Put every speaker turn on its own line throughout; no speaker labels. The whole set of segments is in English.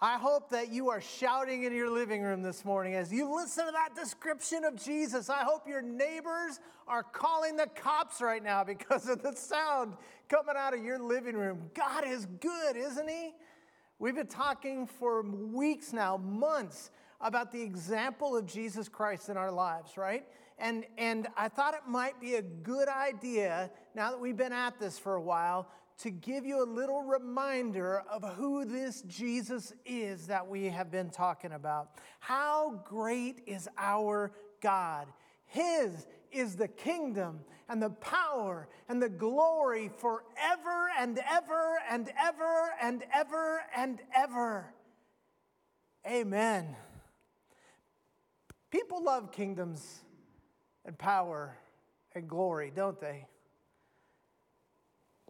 I hope that you are shouting in your living room this morning as you listen to that description of Jesus. I hope your neighbors are calling the cops right now because of the sound coming out of your living room. God is good, isn't He? We've been talking for weeks now, months, about the example of Jesus Christ in our lives, right? And, and I thought it might be a good idea, now that we've been at this for a while, to give you a little reminder of who this Jesus is that we have been talking about. How great is our God! His is the kingdom and the power and the glory forever and ever and ever and ever and ever. Amen. People love kingdoms and power and glory, don't they?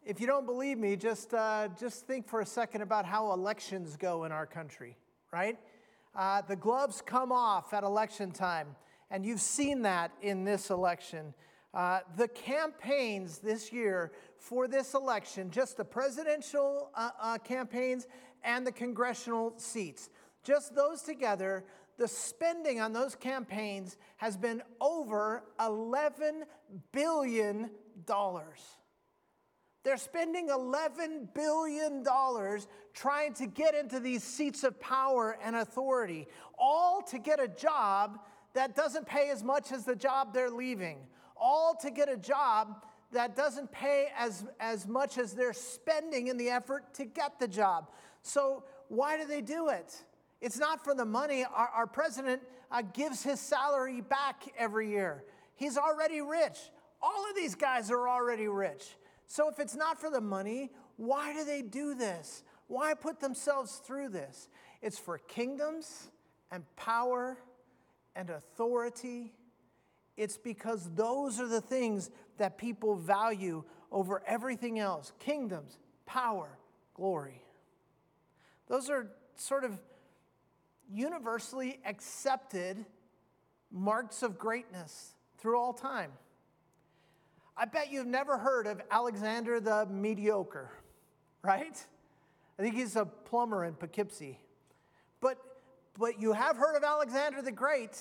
If you don't believe me, just, uh, just think for a second about how elections go in our country, right? Uh, the gloves come off at election time, and you've seen that in this election. Uh, the campaigns this year for this election, just the presidential uh, uh, campaigns and the congressional seats, just those together, the spending on those campaigns has been over $11 billion. They're spending $11 billion trying to get into these seats of power and authority, all to get a job that doesn't pay as much as the job they're leaving, all to get a job that doesn't pay as, as much as they're spending in the effort to get the job. So, why do they do it? It's not for the money. Our, our president uh, gives his salary back every year. He's already rich. All of these guys are already rich. So if it's not for the money, why do they do this? Why put themselves through this? It's for kingdoms and power and authority. It's because those are the things that people value over everything else kingdoms, power, glory. Those are sort of universally accepted marks of greatness through all time. I bet you've never heard of Alexander the Mediocre, right? I think he's a plumber in Poughkeepsie. But, but you have heard of Alexander the Great.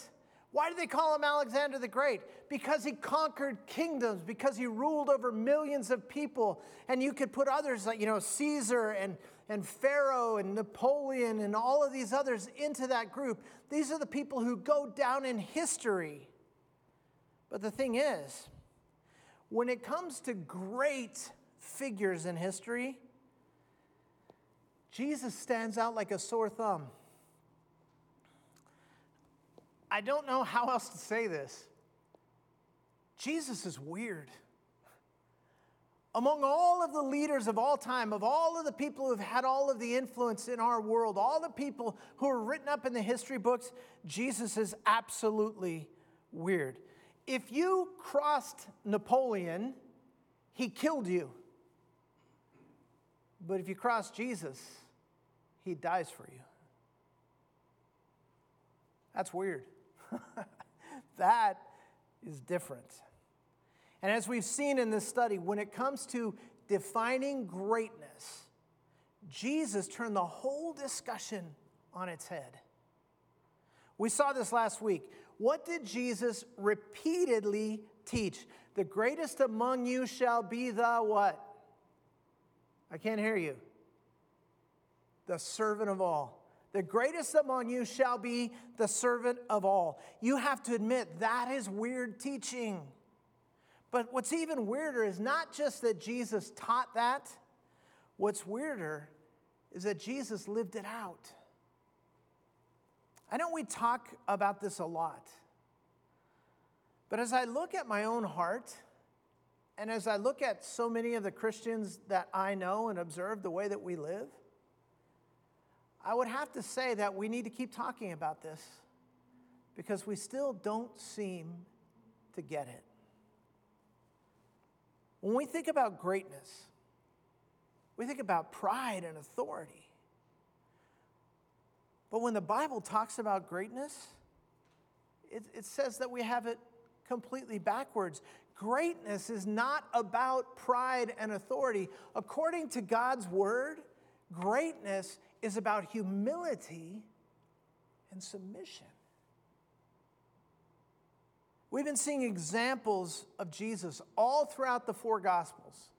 Why do they call him Alexander the Great? Because he conquered kingdoms, because he ruled over millions of people. And you could put others like, you know, Caesar and, and Pharaoh and Napoleon and all of these others into that group. These are the people who go down in history. But the thing is, when it comes to great figures in history, Jesus stands out like a sore thumb. I don't know how else to say this. Jesus is weird. Among all of the leaders of all time, of all of the people who've had all of the influence in our world, all the people who are written up in the history books, Jesus is absolutely weird. If you crossed Napoleon, he killed you. But if you cross Jesus, he dies for you. That's weird. that is different. And as we've seen in this study, when it comes to defining greatness, Jesus turned the whole discussion on its head. We saw this last week. What did Jesus repeatedly teach? The greatest among you shall be the what? I can't hear you. The servant of all. The greatest among you shall be the servant of all. You have to admit that is weird teaching. But what's even weirder is not just that Jesus taught that, what's weirder is that Jesus lived it out. I know we talk about this a lot, but as I look at my own heart, and as I look at so many of the Christians that I know and observe the way that we live, I would have to say that we need to keep talking about this because we still don't seem to get it. When we think about greatness, we think about pride and authority. But when the Bible talks about greatness, it, it says that we have it completely backwards. Greatness is not about pride and authority. According to God's word, greatness is about humility and submission. We've been seeing examples of Jesus all throughout the four Gospels.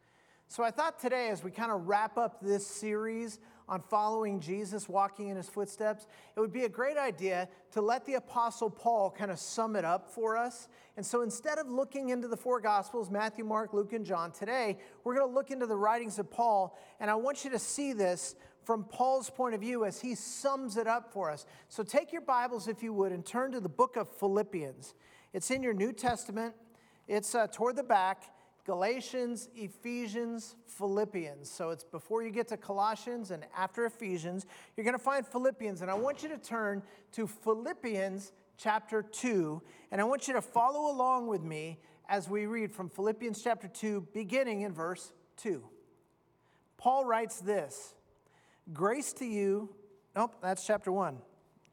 So I thought today, as we kind of wrap up this series on following Jesus, walking in his footsteps, it would be a great idea to let the Apostle Paul kind of sum it up for us. And so instead of looking into the four Gospels Matthew, Mark, Luke, and John today we're going to look into the writings of Paul. And I want you to see this from Paul's point of view as he sums it up for us. So take your Bibles, if you would, and turn to the book of Philippians. It's in your New Testament, it's uh, toward the back. Galatians, Ephesians, Philippians. So it's before you get to Colossians and after Ephesians, you're going to find Philippians. And I want you to turn to Philippians chapter 2. And I want you to follow along with me as we read from Philippians chapter 2, beginning in verse 2. Paul writes this Grace to you. Nope, that's chapter 1.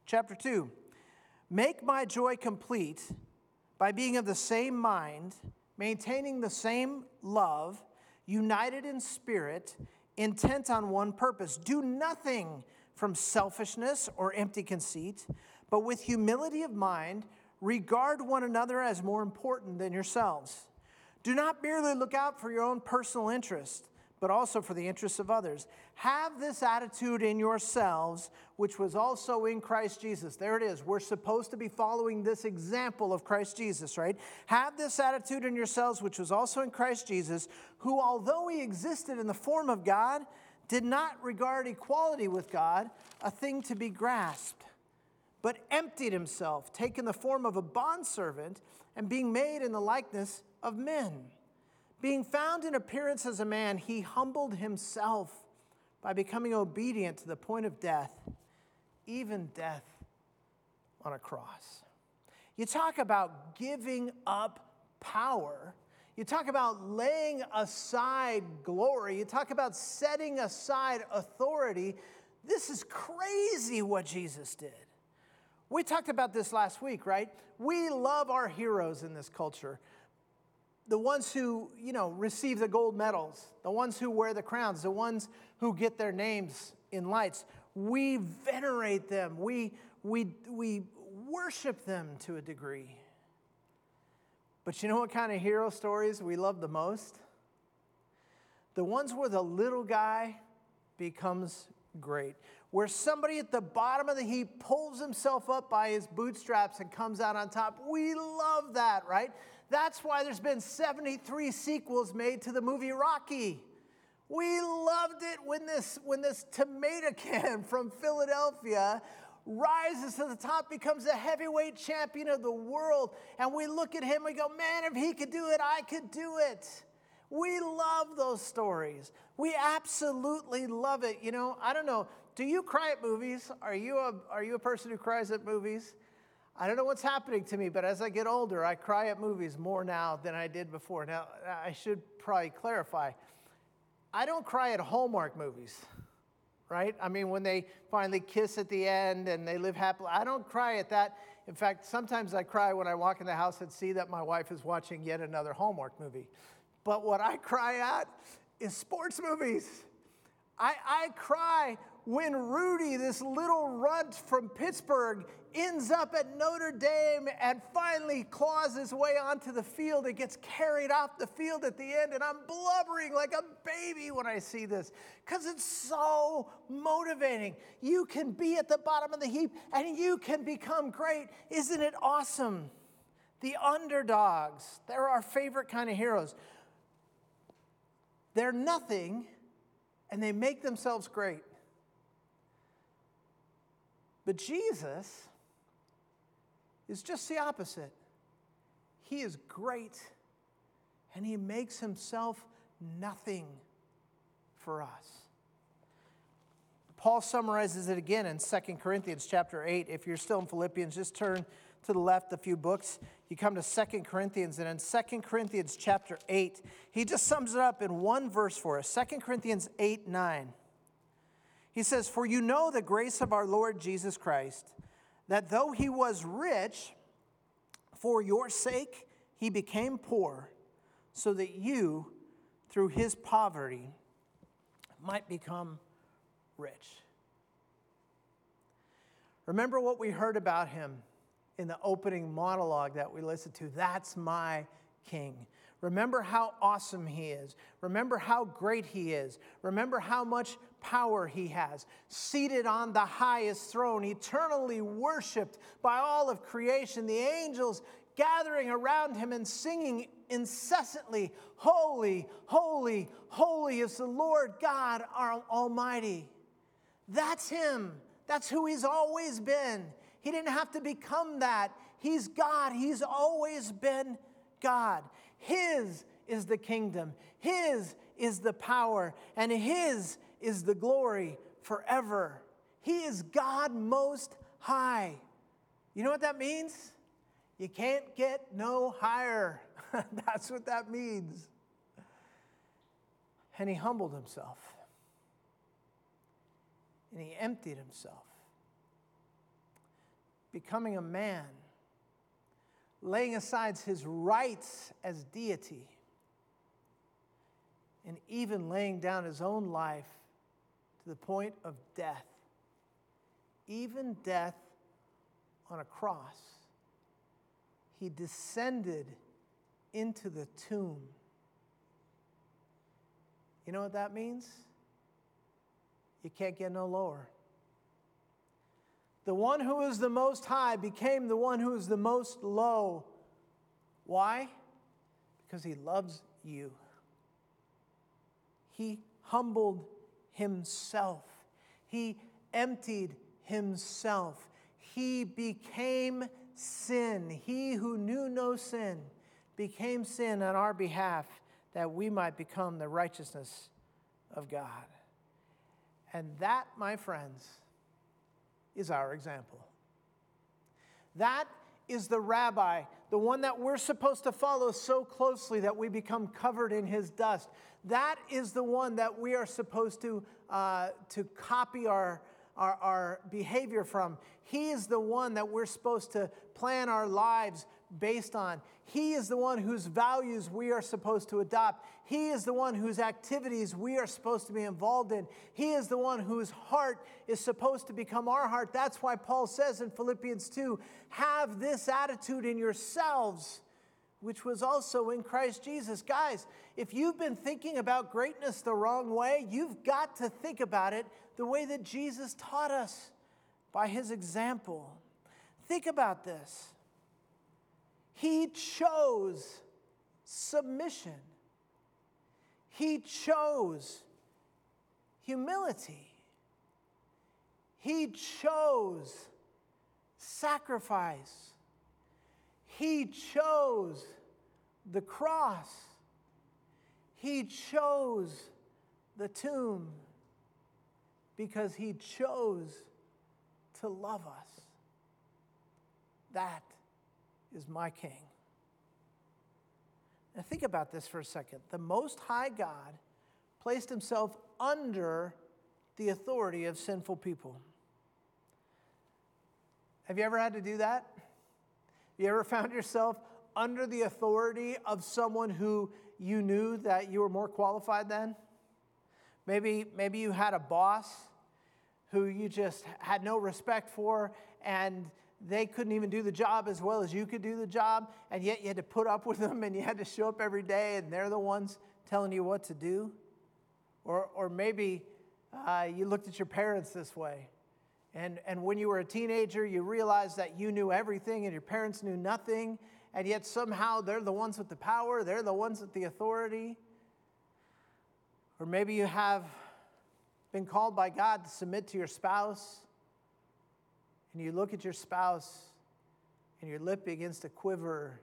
Chapter 2. Make my joy complete by being of the same mind maintaining the same love, united in spirit, intent on one purpose. Do nothing from selfishness or empty conceit, but with humility of mind, regard one another as more important than yourselves. Do not merely look out for your own personal interest but also for the interests of others. Have this attitude in yourselves, which was also in Christ Jesus. There it is. We're supposed to be following this example of Christ Jesus, right? Have this attitude in yourselves, which was also in Christ Jesus, who, although he existed in the form of God, did not regard equality with God a thing to be grasped, but emptied himself, taking the form of a bondservant, and being made in the likeness of men being found in appearance as a man, he humbled himself by becoming obedient to the point of death, even death on a cross. You talk about giving up power. You talk about laying aside glory. You talk about setting aside authority. This is crazy what Jesus did. We talked about this last week, right? We love our heroes in this culture the ones who, you know, receive the gold medals, the ones who wear the crowns, the ones who get their names in lights, we venerate them. We, we, we worship them to a degree. But you know what kind of hero stories we love the most? The ones where the little guy becomes great, where somebody at the bottom of the heap pulls himself up by his bootstraps and comes out on top. We love that, right? That's why there's been 73 sequels made to the movie Rocky. We loved it when this, when this tomato can from Philadelphia rises to the top, becomes a heavyweight champion of the world. And we look at him, we go, man, if he could do it, I could do it. We love those stories. We absolutely love it. You know, I don't know. Do you cry at movies? Are you a, are you a person who cries at movies? I don't know what's happening to me, but as I get older, I cry at movies more now than I did before. Now, I should probably clarify I don't cry at Hallmark movies, right? I mean, when they finally kiss at the end and they live happily, I don't cry at that. In fact, sometimes I cry when I walk in the house and see that my wife is watching yet another Hallmark movie. But what I cry at is sports movies. I, I cry when Rudy, this little runt from Pittsburgh, ends up at Notre Dame and finally claws his way onto the field and gets carried off the field at the end. And I'm blubbering like a baby when I see this because it's so motivating. You can be at the bottom of the heap and you can become great. Isn't it awesome? The underdogs, they're our favorite kind of heroes. They're nothing and they make themselves great. But Jesus is just the opposite. He is great and he makes himself nothing for us. Paul summarizes it again in 2 Corinthians chapter 8. If you're still in Philippians, just turn to the left a few books. You come to 2 Corinthians, and in 2 Corinthians chapter 8, he just sums it up in one verse for us 2 Corinthians 8 9. He says, For you know the grace of our Lord Jesus Christ, that though he was rich, for your sake he became poor, so that you, through his poverty, might become rich. Remember what we heard about him in the opening monologue that we listened to. That's my king. Remember how awesome he is. Remember how great he is. Remember how much power he has. Seated on the highest throne, eternally worshiped by all of creation, the angels gathering around him and singing incessantly, Holy, holy, holy is the Lord God our Almighty. That's him. That's who he's always been. He didn't have to become that. He's God. He's always been God. His is the kingdom, His is the power, and His is the glory forever. He is God most high. You know what that means? You can't get no higher. That's what that means. And he humbled himself. And he emptied himself, becoming a man laying aside his rights as deity, and even laying down his own life to the point of death, even death on a cross. He descended into the tomb. You know what that means? You can't get no lower. The one who is the most high became the one who is the most low. Why? Because he loves you. He humbled himself, he emptied himself. He became sin. He who knew no sin became sin on our behalf that we might become the righteousness of God. And that, my friends, is our example. That is the rabbi, the one that we're supposed to follow so closely that we become covered in his dust. That is the one that we are supposed to, uh, to copy our, our, our behavior from. He is the one that we're supposed to plan our lives based on. He is the one whose values we are supposed to adopt. He is the one whose activities we are supposed to be involved in. He is the one whose heart is supposed to become our heart. That's why Paul says in Philippians 2 have this attitude in yourselves, which was also in Christ Jesus. Guys, if you've been thinking about greatness the wrong way, you've got to think about it the way that Jesus taught us by his example. Think about this. He chose submission. He chose humility. He chose sacrifice. He chose the cross. He chose the tomb because he chose to love us. That is my king. Now, think about this for a second. The Most High God placed himself under the authority of sinful people. Have you ever had to do that? Have you ever found yourself under the authority of someone who you knew that you were more qualified than? Maybe, maybe you had a boss who you just had no respect for, and they couldn't even do the job as well as you could do the job, and yet you had to put up with them and you had to show up every day, and they're the ones telling you what to do. Or, or maybe uh, you looked at your parents this way. And, and when you were a teenager, you realized that you knew everything and your parents knew nothing, and yet somehow they're the ones with the power, they're the ones with the authority. Or maybe you have been called by God to submit to your spouse and you look at your spouse and your lip begins to quiver,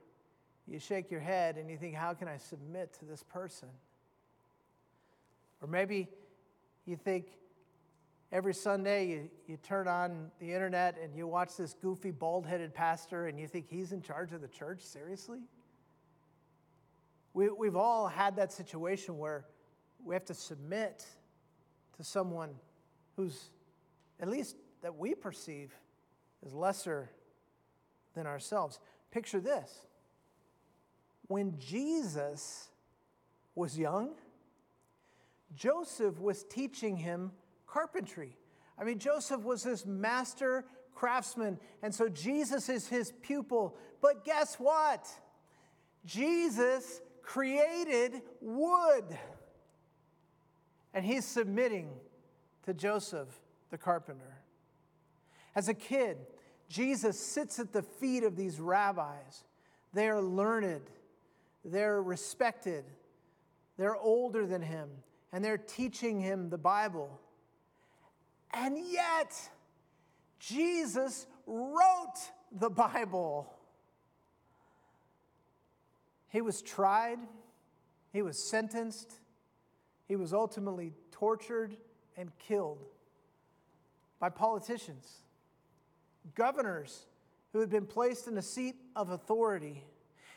you shake your head and you think, How can I submit to this person? Or maybe you think every Sunday you, you turn on the internet and you watch this goofy, bald headed pastor and you think he's in charge of the church? Seriously? We, we've all had that situation where we have to submit to someone who's, at least that we perceive, is lesser than ourselves. Picture this when Jesus was young, Joseph was teaching him carpentry. I mean, Joseph was this master craftsman, and so Jesus is his pupil. But guess what? Jesus created wood, and he's submitting to Joseph the carpenter. As a kid, Jesus sits at the feet of these rabbis. They are learned, they're respected, they're older than him, and they're teaching him the Bible. And yet, Jesus wrote the Bible. He was tried, he was sentenced, he was ultimately tortured and killed by politicians, governors who had been placed in a seat of authority.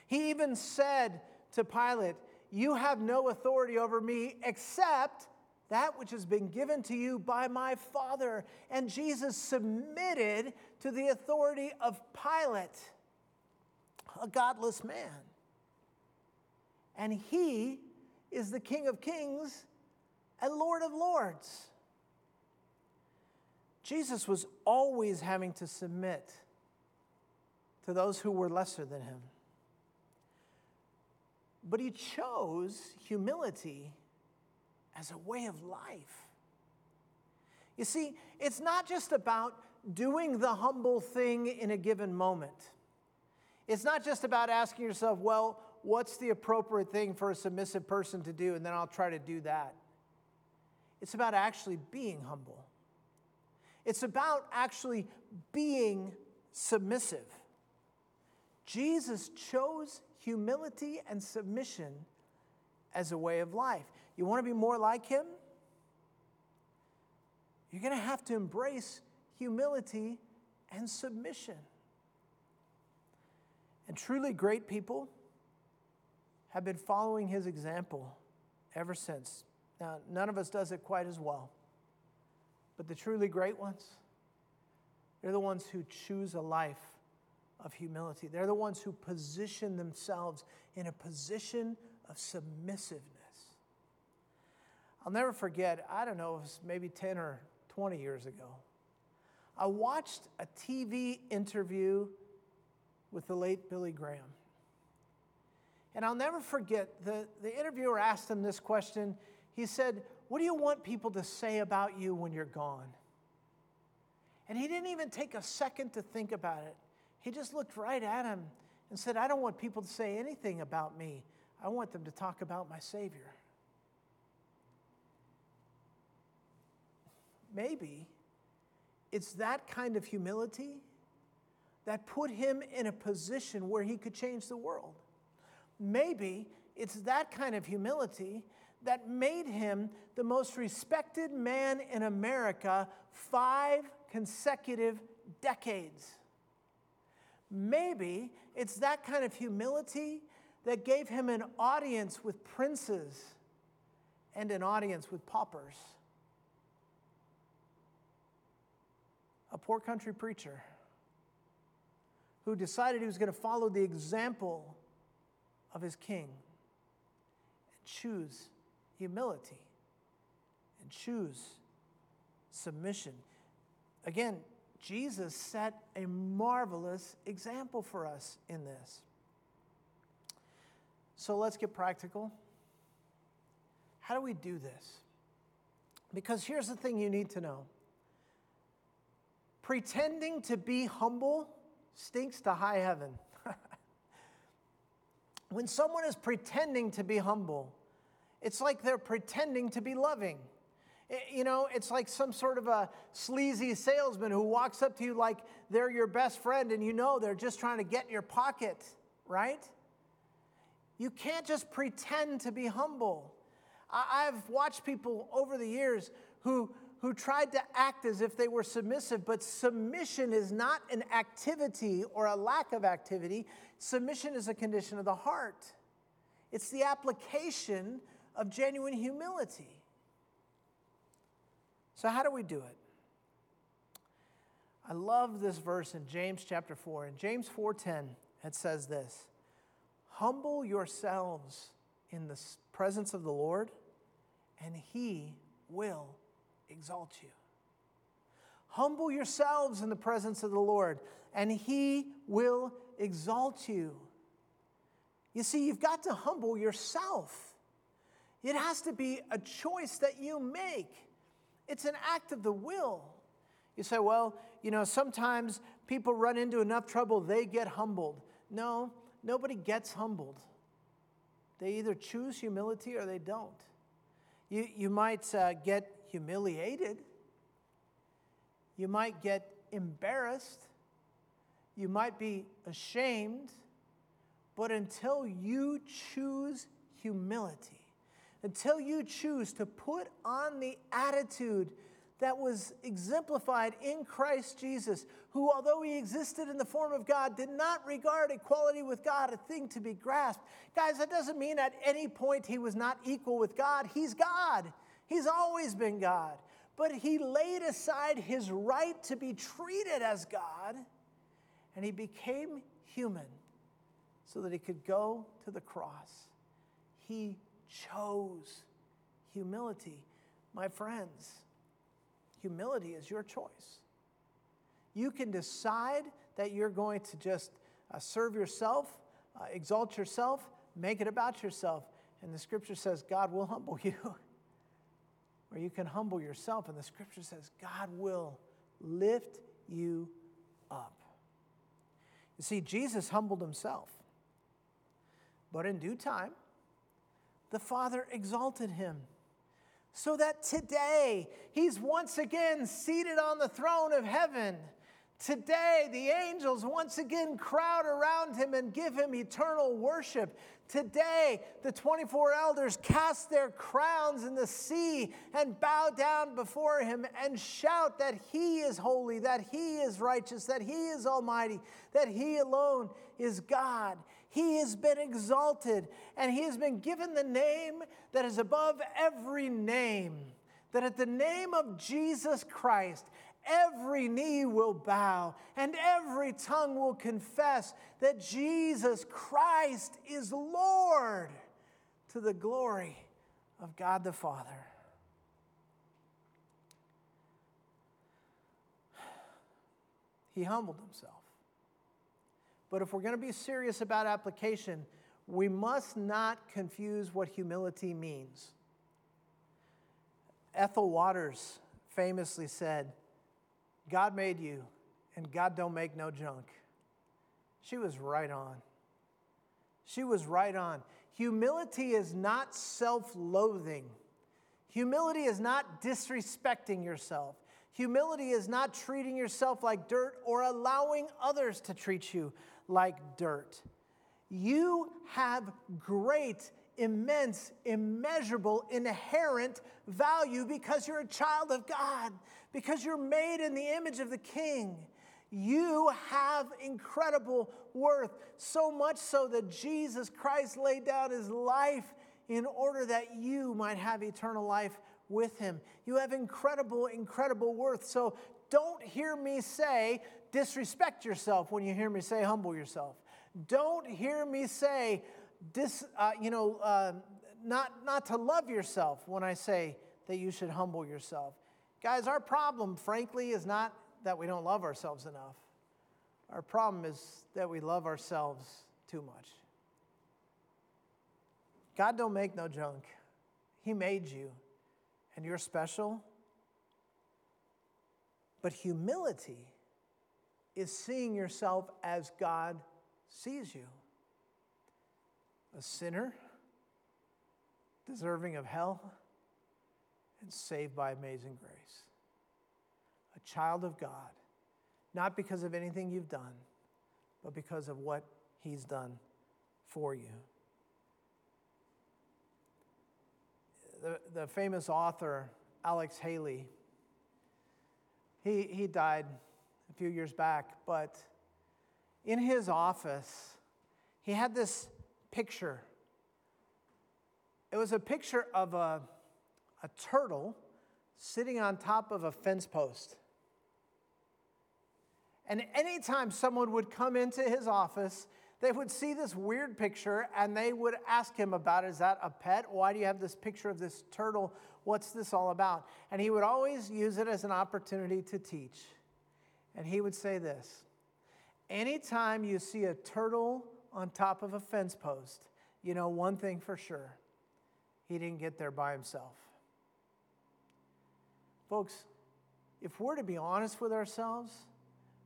He even said to Pilate, You have no authority over me except that which has been given to you by my Father. And Jesus submitted to the authority of Pilate, a godless man. And he is the King of Kings and Lord of Lords. Jesus was always having to submit to those who were lesser than him. But he chose humility as a way of life. You see, it's not just about doing the humble thing in a given moment. It's not just about asking yourself, well, what's the appropriate thing for a submissive person to do, and then I'll try to do that. It's about actually being humble. It's about actually being submissive. Jesus chose humility and submission as a way of life. You want to be more like him? You're going to have to embrace humility and submission. And truly great people have been following his example ever since. Now, none of us does it quite as well, but the truly great ones, they're the ones who choose a life of humility. They're the ones who position themselves in a position of submissiveness. I'll never forget, I don't know, it was maybe 10 or 20 years ago. I watched a TV interview with the late Billy Graham. And I'll never forget, the, the interviewer asked him this question. He said, What do you want people to say about you when you're gone? And he didn't even take a second to think about it. He just looked right at him and said, I don't want people to say anything about me. I want them to talk about my Savior. Maybe it's that kind of humility that put him in a position where he could change the world. Maybe it's that kind of humility that made him the most respected man in America five consecutive decades. Maybe it's that kind of humility that gave him an audience with princes and an audience with paupers. A poor country preacher who decided he was going to follow the example of his king and choose humility and choose submission. Again, Jesus set a marvelous example for us in this. So let's get practical. How do we do this? Because here's the thing you need to know pretending to be humble stinks to high heaven. when someone is pretending to be humble, it's like they're pretending to be loving. Eh, you know, it's like some sort of a sleazy salesman who walks up to you like they're your best friend and you know they're just trying to get in your pocket, right? You can't just pretend to be humble. I've watched people over the years who, who tried to act as if they were submissive, but submission is not an activity or a lack of activity. Submission is a condition of the heart, it's the application of genuine humility. So, how do we do it? I love this verse in James chapter 4. In James 4:10, it says this: Humble yourselves in the presence of the Lord, and he will exalt you. Humble yourselves in the presence of the Lord, and he will exalt you. You see, you've got to humble yourself. It has to be a choice that you make, it's an act of the will. You say, well, you know, sometimes people run into enough trouble, they get humbled. No, nobody gets humbled. They either choose humility or they don't. You, you might uh, get humiliated, you might get embarrassed, you might be ashamed, but until you choose humility, until you choose to put on the attitude that was exemplified in Christ Jesus, who, although he existed in the form of God, did not regard equality with God a thing to be grasped. Guys, that doesn't mean at any point he was not equal with God. He's God, he's always been God. But he laid aside his right to be treated as God, and he became human so that he could go to the cross. He chose humility. My friends, humility is your choice. You can decide that you're going to just uh, serve yourself, uh, exalt yourself, make it about yourself. And the scripture says God will humble you. or you can humble yourself, and the scripture says God will lift you up. You see, Jesus humbled himself. But in due time, the Father exalted him so that today he's once again seated on the throne of heaven. Today, the angels once again crowd around him and give him eternal worship. Today, the 24 elders cast their crowns in the sea and bow down before him and shout that he is holy, that he is righteous, that he is almighty, that he alone is God. He has been exalted and he has been given the name that is above every name. That at the name of Jesus Christ, every knee will bow and every tongue will confess that Jesus Christ is Lord to the glory of God the Father. He humbled himself. But if we're going to be serious about application, we must not confuse what humility means. Ethel Waters famously said, God made you, and God don't make no junk. She was right on. She was right on. Humility is not self loathing. Humility is not disrespecting yourself. Humility is not treating yourself like dirt or allowing others to treat you like dirt. You have great, immense, immeasurable, inherent value because you're a child of God, because you're made in the image of the King. You have incredible worth, so much so that Jesus Christ laid down his life in order that you might have eternal life with him. You have incredible, incredible worth. So don't hear me say, disrespect yourself when you hear me say humble yourself. Don't hear me say, dis, uh, you know, uh, not, not to love yourself when I say that you should humble yourself. Guys, our problem, frankly, is not that we don't love ourselves enough. Our problem is that we love ourselves too much. God don't make no junk. He made you, and you're special. But humility is seeing yourself as God sees you a sinner, deserving of hell, and saved by amazing grace. A child of God, not because of anything you've done, but because of what He's done for you. The, the famous author, Alex Haley, he, he died few years back, but in his office, he had this picture. It was a picture of a, a turtle sitting on top of a fence post. And anytime someone would come into his office, they would see this weird picture and they would ask him about is that a pet? Why do you have this picture of this turtle? what's this all about? And he would always use it as an opportunity to teach. And he would say this Anytime you see a turtle on top of a fence post, you know one thing for sure he didn't get there by himself. Folks, if we're to be honest with ourselves,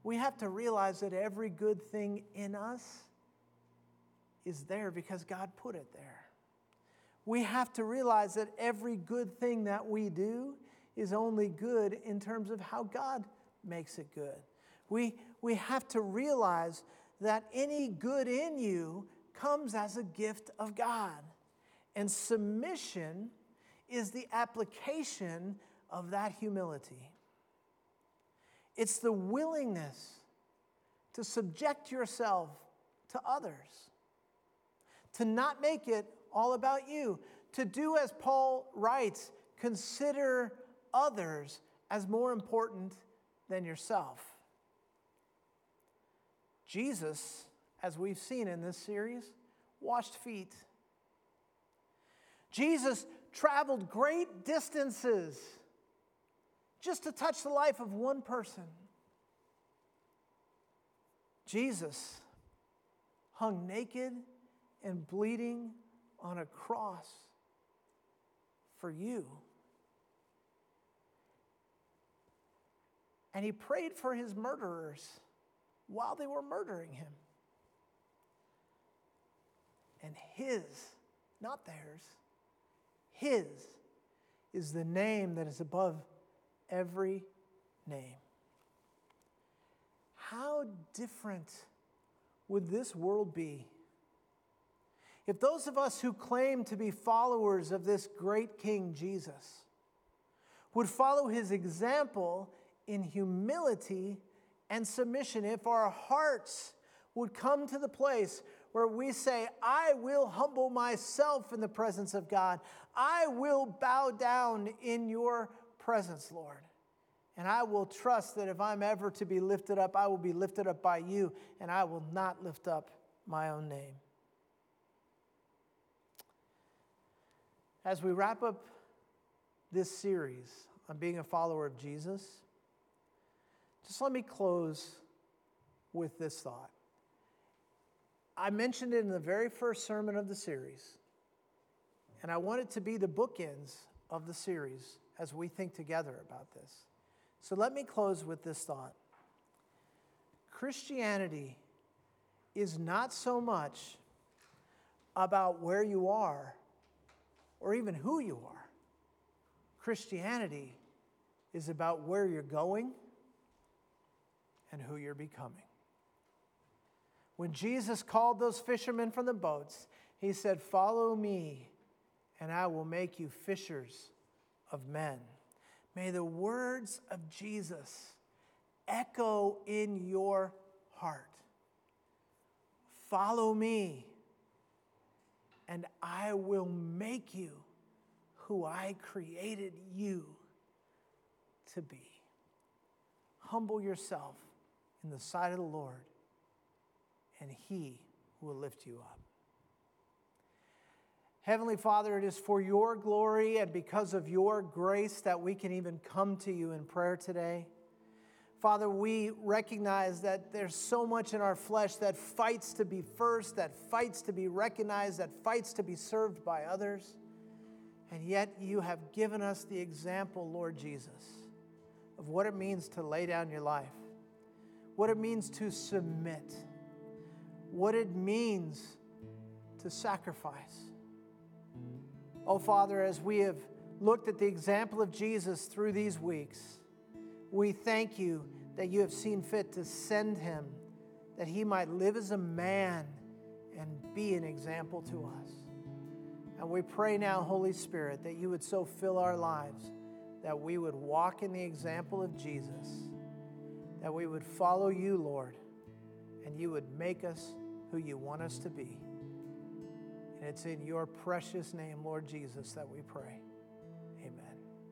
we have to realize that every good thing in us is there because God put it there. We have to realize that every good thing that we do is only good in terms of how God makes it good. We, we have to realize that any good in you comes as a gift of God. And submission is the application of that humility. It's the willingness to subject yourself to others, to not make it all about you, to do as Paul writes consider others as more important than yourself. Jesus, as we've seen in this series, washed feet. Jesus traveled great distances just to touch the life of one person. Jesus hung naked and bleeding on a cross for you. And he prayed for his murderers while they were murdering him. And his, not theirs, his is the name that is above every name. How different would this world be if those of us who claim to be followers of this great King Jesus would follow his example in humility and submission, if our hearts would come to the place where we say, I will humble myself in the presence of God, I will bow down in your presence, Lord. And I will trust that if I'm ever to be lifted up, I will be lifted up by you, and I will not lift up my own name. As we wrap up this series on being a follower of Jesus, just let me close with this thought. I mentioned it in the very first sermon of the series, and I want it to be the bookends of the series as we think together about this. So let me close with this thought Christianity is not so much about where you are or even who you are. Christianity is about where you're going and who you're becoming. When Jesus called those fishermen from the boats, he said, Follow me, and I will make you fishers of men. May the words of Jesus echo in your heart. Follow me, and I will make you who I created you to be. Humble yourself in the sight of the Lord, and He will lift you up. Heavenly Father, it is for your glory and because of your grace that we can even come to you in prayer today. Father, we recognize that there's so much in our flesh that fights to be first, that fights to be recognized, that fights to be served by others. And yet you have given us the example, Lord Jesus, of what it means to lay down your life, what it means to submit, what it means to sacrifice. Oh, Father, as we have looked at the example of Jesus through these weeks, we thank you that you have seen fit to send him that he might live as a man and be an example to us. And we pray now, Holy Spirit, that you would so fill our lives that we would walk in the example of Jesus, that we would follow you, Lord, and you would make us who you want us to be. And it's in your precious name, Lord Jesus, that we pray.